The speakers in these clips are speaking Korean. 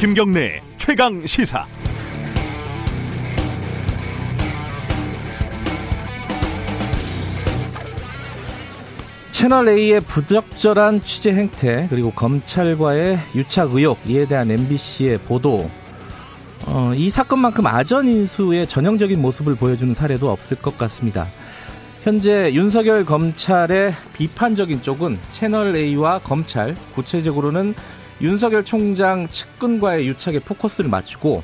김경래 최강 시사. 채널 A의 부적절한 취재 행태 그리고 검찰과의 유착 의혹 이에 대한 MBC의 보도 어, 이 사건만큼 아전 인수의 전형적인 모습을 보여주는 사례도 없을 것 같습니다. 현재 윤석열 검찰의 비판적인 쪽은 채널 A와 검찰, 구체적으로는 윤석열 총장 측근과의 유착에 포커스를 맞추고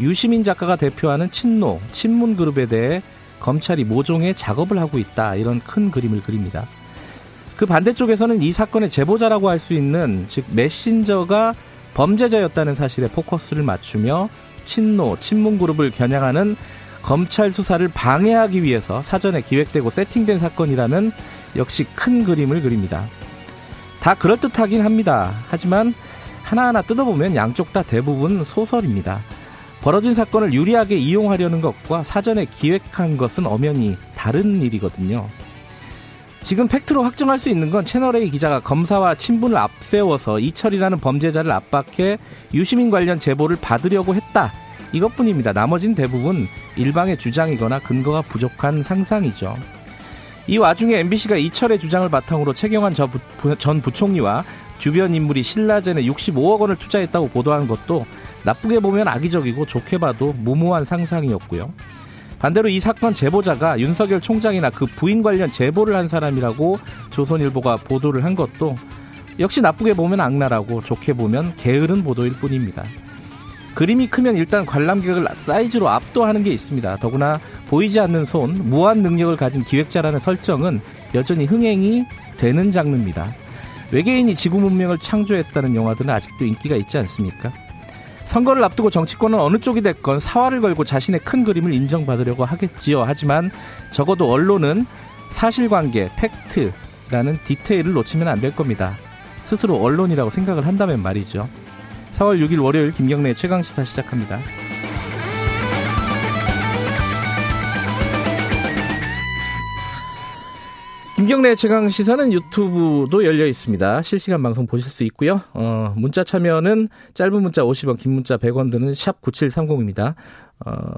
유시민 작가가 대표하는 친노, 친문 그룹에 대해 검찰이 모종의 작업을 하고 있다. 이런 큰 그림을 그립니다. 그 반대쪽에서는 이 사건의 제보자라고 할 수 있는 즉 메신저가 범죄자였다는 사실에 포커스를 맞추며 친노, 친문 그룹을 겨냥하는 검찰 수사를 방해하기 위해서 사전에 기획되고 세팅된 사건이라는 역시 큰 그림을 그립니다. 다 그럴듯하긴 합니다. 하지만 하나하나 뜯어보면 양쪽 다 대부분 소설입니다. 벌어진 사건을 유리하게 이용하려는 것과 사전에 기획한 것은 엄연히 다른 일이거든요. 지금 팩트로 확정할 수 있는 건 채널A 기자가 검사와 친분을 앞세워서 이철이라는 범죄자를 압박해 유시민 관련 제보를 받으려고 했다. 이것뿐입니다. 나머진 대부분 일방의 주장이거나 근거가 부족한 상상이죠. 이 와중에 MBC가 이철의 주장을 바탕으로 최경환 전 부총리와 주변 인물이 신라젠에 65억 원을 투자했다고 보도한 것도 나쁘게 보면 악의적이고 좋게 봐도 무모한 상상이었고요. 반대로 이 사건 제보자가 윤석열 총장이나 그 부인 관련 제보를 한 사람이라고 조선일보가 보도를 한 것도 역시 나쁘게 보면 악랄하고 좋게 보면 게으른 보도일 뿐입니다. 그림이 크면 일단 관람객을 사이즈로 압도하는 게 있습니다. 더구나 보이지 않는 손, 무한 능력을 가진 기획자라는 설정은 여전히 흥행이 되는 장르입니다. 외계인이 지구 문명을 창조했다는 영화들은 아직도 인기가 있지 않습니까? 선거를 앞두고 정치권은 어느 쪽이 됐건 사활을 걸고 자신의 큰 그림을 인정받으려고 하겠지요. 하지만 적어도 언론은 사실관계, 팩트라는 디테일을 놓치면 안 될 겁니다. 스스로 언론이라고 생각을 한다면 말이죠. 4월 6일 월요일 김경래 최강시사 시작합니다. 김경래 최강 시사는 유튜브도 열려 있습니다. 실시간 방송 보실 수 있고요. 어, 문자 참여는 짧은 문자 50원, 긴 문자 100원 드는 샵 9730입니다. 어,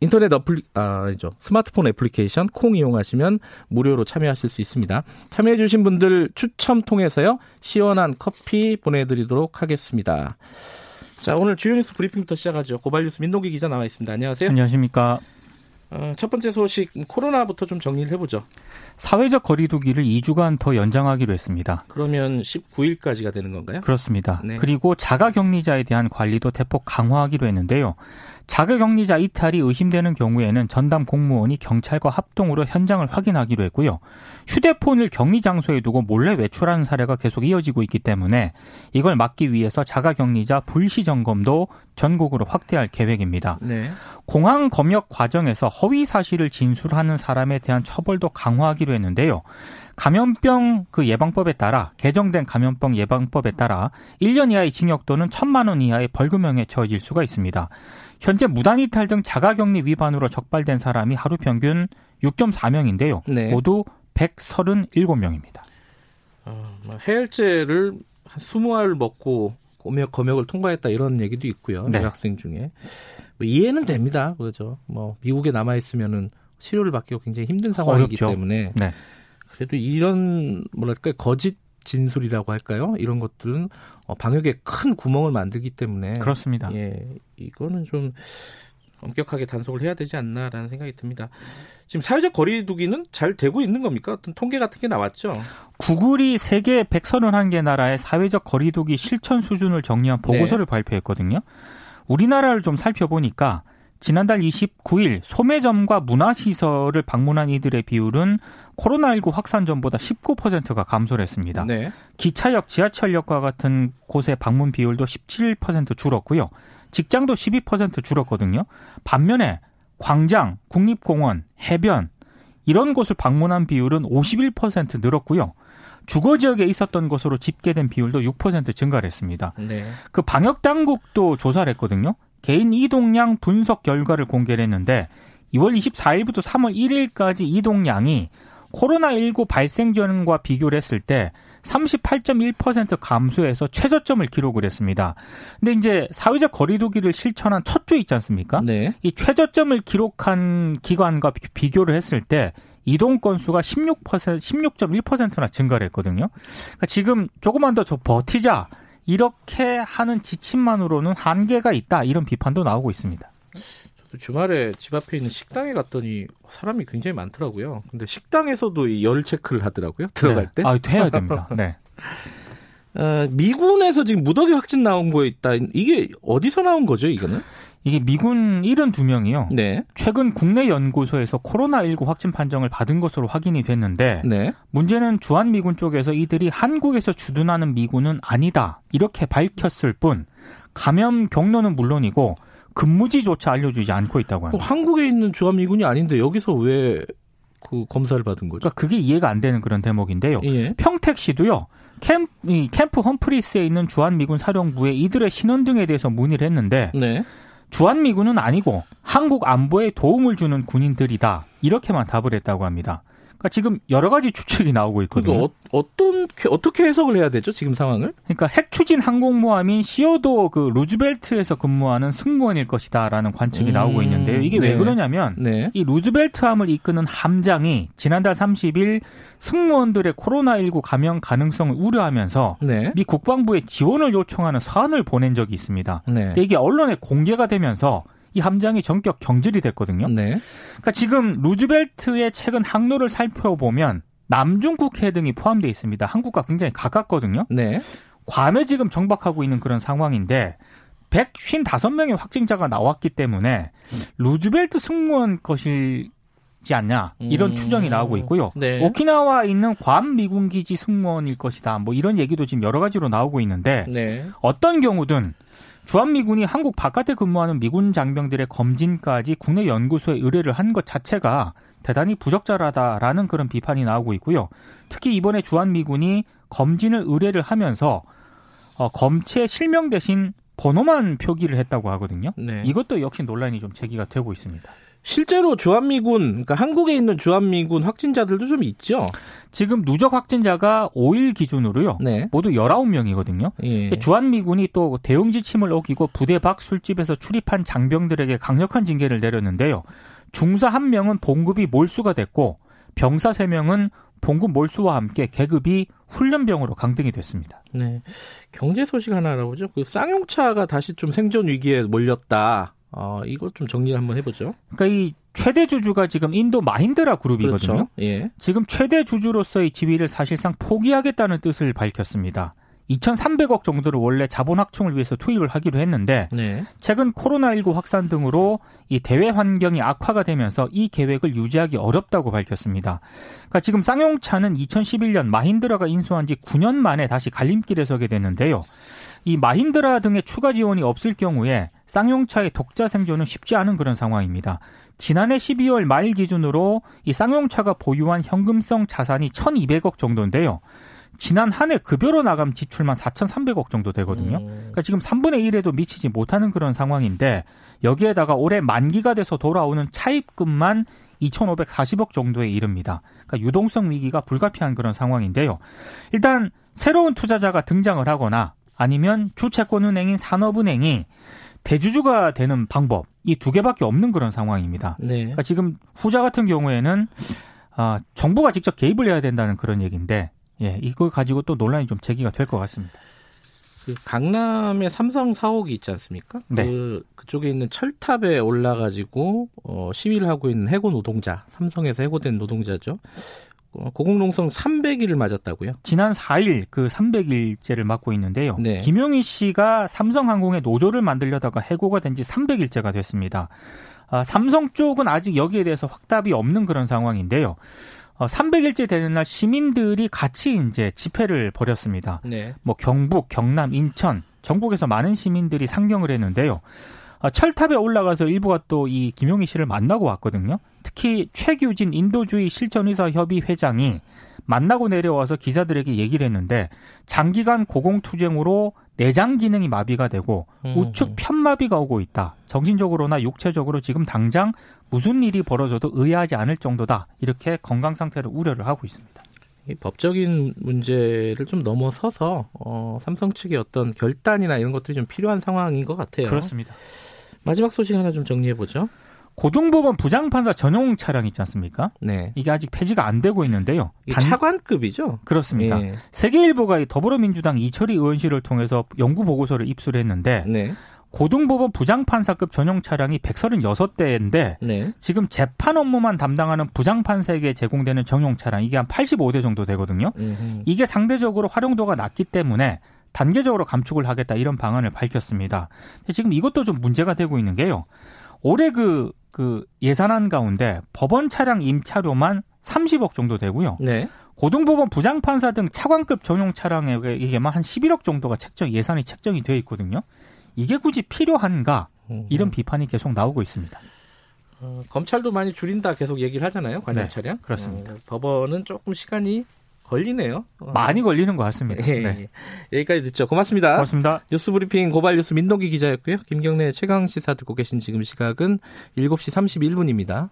인터넷 어플리, 아죠 스마트폰 애플리케이션 콩 이용하시면 무료로 참여하실 수 있습니다. 참여해 주신 분들 추첨 통해서요, 시원한 커피 보내 드리도록 하겠습니다. 자, 오늘 주요 뉴스 브리핑부터 시작하죠. 고발 뉴스 민동기 기자 나와 있습니다. 안녕하세요. 안녕하십니까. 어, 첫 번째 소식 코로나부터 좀 정리를 해보죠. 사회적 거리두기를 2주간 더 연장하기로 했습니다. 그러면 19일까지가 되는 건가요? 그렇습니다. 네. 그리고 자가격리자에 대한 관리도 대폭 강화하기로 했는데요. 자가격리자 이탈이 의심되는 경우에는 전담 공무원이 경찰과 합동으로 현장을 확인하기로 했고요. 휴대폰을 격리 장소에 두고 몰래 외출하는 사례가 계속 이어지고 있기 때문에 이걸 막기 위해서 자가격리자 불시 점검도 전국으로 확대할 계획입니다. 네. 공항 검역 과정에서 허위 사실을 진술하는 사람에 대한 처벌도 강화하기로 했는데요. 감염병 그 예방법에 따라 개정된 감염병 예방법에 따라 1년 이하의 징역 또는 1천만 원 이하의 벌금형에 처해질 수가 있습니다. 현재 무단 이탈 등 자가격리 위반으로 적발된 사람이 하루 평균 6.4명인데요. 네. 모두 137명입니다. 어, 해열제를 한 20알 먹고 검역, 검역을 통과했다 이런 얘기도 있고요. 네. 대학생 중에. 뭐 이해는 됩니다. 그죠. 뭐, 미국에 남아 있으면은 치료를 받기가 굉장히 힘든 상황이기 어렵죠. 때문에. 네. 그래도 이런, 뭐랄까, 거짓 진술이라고 할까요? 이런 것들은 어, 방역에 큰 구멍을 만들기 때문에 그렇습니다. 예, 이거는 좀 엄격하게 단속을 해야 되지 않나라는 생각이 듭니다. 지금 사회적 거리두기는 잘 되고 있는 겁니까? 어떤 통계 같은 게 나왔죠? 구글이 세계 131개 나라의 사회적 거리두기 실천 수준을 정리한 보고서를 네. 발표했거든요. 우리나라를 좀 살펴보니까 지난달 29일 소매점과 문화시설을 방문한 이들의 비율은 코로나19 확산 전보다 19%가 감소를 했습니다. 네. 기차역, 지하철역과 같은 곳의 방문 비율도 17% 줄었고요. 직장도 12% 줄었거든요. 반면에 광장, 국립공원, 해변 이런 곳을 방문한 비율은 51% 늘었고요. 주거 지역에 있었던 것으로 집계된 비율도 6% 증가를 했습니다. 네. 그 방역 당국도 조사를 했거든요. 개인 이동량 분석 결과를 공개를 했는데 2월 24일부터 3월 1일까지 이동량이 코로나19 발생 전과 비교를 했을 때 38.1% 감소해서 최저점을 기록을 했습니다. 근데 이제 사회적 거리두기를 실천한 첫 주 있지 않습니까? 네. 이 최저점을 기록한 기관과 비교를 했을 때 이동 건수가 16% 16.1%나 증가를 했거든요. 그러니까 지금 조금만 더 저 버티자 이렇게 하는 지침만으로는 한계가 있다 이런 비판도 나오고 있습니다. 주말에 집 앞에 있는 식당에 갔더니 사람이 굉장히 많더라고요. 근데 식당에서도 열 체크를 하더라고요. 들어갈 네. 때. 아, 해야 됩니다. 네. 어, 미군에서 지금 무더기 확진 나온 거 있다. 이게 어디서 나온 거죠, 이거는? 이게 미군 72명이요. 네. 최근 국내 연구소에서 코로나19 확진 판정을 받은 것으로 확인이 됐는데 네. 문제는 주한 미군 쪽에서 이들이 한국에서 주둔하는 미군은 아니다. 이렇게 밝혔을 뿐 감염 경로는 물론이고 근무지조차 알려주지 않고 있다고 합니다. 어, 한국에 있는 주한미군이 아닌데 여기서 왜 그 검사를 받은 거죠? 그러니까 그게 이해가 안 되는 그런 대목인데요. 예. 평택시도요. 캠, 이 캠프 험프리스에 있는 주한미군 사령부에 이들의 신원 등에 대해서 문의를 했는데 네. 주한미군은 아니고 한국 안보에 도움을 주는 군인들이다. 이렇게만 답을 했다고 합니다. 그러니까 지금 여러 가지 추측이 나오고 있거든요. 그러니까 어, 어떤 어떻게 해석을 해야 되죠? 지금 상황을? 그러니까 핵 추진 항공모함인 시어도 그 루즈벨트에서 근무하는 승무원일 것이다라는 관측이 음, 나오고 있는데요. 이게 네. 왜 그러냐면 네. 이 루즈벨트함을 이끄는 함장이 지난달 30일 승무원들의 코로나19 감염 가능성을 우려하면서 네. 미 국방부에 지원을 요청하는 사안을 보낸 적이 있습니다. 네. 근데 이게 언론에 공개가 되면서 이 함장이 전격 경질이 됐거든요. 네. 그러니까 지금 루즈벨트의 최근 항로를 살펴보면 남중 국해 등이 포함되어 있습니다. 한국과 굉장히 가깝거든요. 네. 괌에 지금 정박하고 있는 그런 상황인데 155명의 확진자가 나왔기 때문에 루즈벨트 승무원 것이 지 않냐 이런 음. 추정이 나오고 있고요. 네. 오키나와에 있는 괌 미군 기지 승무원일 것이다. 뭐 이런 얘기도 지금 여러 가지로 나오고 있는데 네. 어떤 경우든 주한미군이 한국 바깥에 근무하는 미군 장병들의 검진까지 국내 연구소에 의뢰를 한 것 자체가 대단히 부적절하다라는 그런 비판이 나오고 있고요. 특히 이번에 주한미군이 검진을 의뢰를 하면서 어, 검체 실명 대신 번호만 표기를 했다고 하거든요. 네. 이것도 역시 논란이 좀 제기가 되고 있습니다. 실제로 주한미군, 그러니까 한국에 있는 주한미군 확진자들도 좀 있죠. 지금 누적 확진자가 5일 기준으로요. 네. 모두 19명이거든요. 예. 주한미군이 또 대응 지침을 어기고 부대 밖 술집에서 출입한 장병들에게 강력한 징계를 내렸는데요. 중사 한 명은 봉급이 몰수가 됐고 병사 세 명은 봉급 몰수와 함께 계급이 훈련병으로 강등이 됐습니다. 네. 경제 소식 하나 알아보죠. 그 쌍용차가 다시 좀 생존 위기에 몰렸다. 어, 이거 좀 정리를 한번 해보죠. 그러니까 이 최대 주주가 지금 인도 마힌드라 그룹이거든요. 그렇죠. 예. 지금 최대 주주로서의 지위를 사실상 포기하겠다는 뜻을 밝혔습니다. 2,300억 정도를 원래 자본 확충을 위해서 투입을 하기로 했는데 네. 최근 코로나19 확산 등으로 이 대외 환경이 악화가 되면서 이 계획을 유지하기 어렵다고 밝혔습니다. 그러니까 지금 쌍용차는 2011년 마힌드라가 인수한 지 9년 만에 다시 갈림길에 서게 됐는데요. 이 마힌드라 등의 추가 지원이 없을 경우에 쌍용차의 독자 생존은 쉽지 않은 그런 상황입니다. 지난해 12월 말 기준으로 이 쌍용차가 보유한 현금성 자산이 1,200억 정도인데요. 지난 한 해 급여로 나감 지출만 4,300억 정도 되거든요. 음. 그러니까 지금 3분의 1에도 미치지 못하는 그런 상황인데 여기에다가 올해 만기가 돼서 돌아오는 차입금만 2,540억 정도에 이릅니다. 그러니까 유동성 위기가 불가피한 그런 상황인데요. 일단 새로운 투자자가 등장을 하거나 아니면 주채권은행인 산업은행이 대주주가 되는 방법 이 두 개밖에 없는 그런 상황입니다. 네. 그러니까 지금 후자 같은 경우에는 아, 정부가 직접 개입을 해야 된다는 그런 얘기인데 예, 이걸 가지고 또 논란이 좀 제기가 될 것 같습니다. 그 강남에 삼성 사옥이 있지 않습니까? 네. 그 그쪽에 있는 철탑에 올라가지고 어, 시위를 하고 있는 해고 노동자, 삼성에서 해고된 노동자죠. 어, 고공농성 300일을 맞았다고요? 지난 4일 그 300일째를 맞고 있는데요. 네. 김용희 씨가 삼성항공의 노조를 만들려다가 해고가 된 지 300일째가 됐습니다. 아, 삼성 쪽은 아직 여기에 대해서 확답이 없는 그런 상황인데요. 어, 300일째 되는 날 시민들이 같이 이제 집회를 벌였습니다. 네. 뭐 경북, 경남, 인천, 전국에서 많은 시민들이 상경을 했는데요. 아, 철탑에 올라가서 일부가 또 이 김용희 씨를 만나고 왔거든요. 특히 최규진 인도주의 실천의사 협의 회장이 만나고 내려와서 기자들에게 얘기를 했는데 장기간 고공투쟁으로 내장 기능이 마비가 되고 음. 우측 편마비가 오고 있다. 정신적으로나 육체적으로 지금 당장 무슨 일이 벌어져도 의아하지 않을 정도다. 이렇게 건강 상태를 우려를 하고 있습니다. 이 법적인 문제를 좀 넘어서서 어, 삼성 측의 어떤 결단이나 이런 것들이 좀 필요한 상황인 것 같아요. 그렇습니다. 마지막 소식 하나 좀 정리해 보죠. 고등법원 부장판사 전용 차량 있지 않습니까? 네. 이게 아직 폐지가 안 되고 있는데요. 이게 차관급이죠. 그렇습니다. 예. 세계일보가 이 더불어민주당 이철희 의원실을 통해서 연구 보고서를 입수를 했는데 네. 고등법원 부장판사급 전용 차량이 136대인데 네. 지금 재판 업무만 담당하는 부장판사에게 제공되는 전용 차량 이게 한 85대 정도 되거든요. 음흠. 이게 상대적으로 활용도가 낮기 때문에 단계적으로 감축을 하겠다 이런 방안을 밝혔습니다. 지금 이것도 좀 문제가 되고 있는 게요. 올해 그, 그 예산안 가운데 법원 차량 임차료만 30억 정도 되고요. 네. 고등법원 부장판사 등 차관급 전용 차량에게만 한 11억 정도가 책정 예산이 책정이 되어 있거든요. 이게 굳이 필요한가 음흠. 이런 비판이 계속 나오고 있습니다. 어, 검찰도 많이 줄인다 계속 얘기를 하잖아요. 관련 네, 차량. 그렇습니다. 어, 법원은 조금 시간이 걸리네요. 어. 많이 걸리는 것 같습니다. 예, 네. 예. 여기까지 듣죠. 고맙습니다. 고맙습니다. 뉴스브리핑 고발뉴스 민동기 기자였고요. 김경래 최강 시사 듣고 계신 지금 시각은 7시 31분입니다.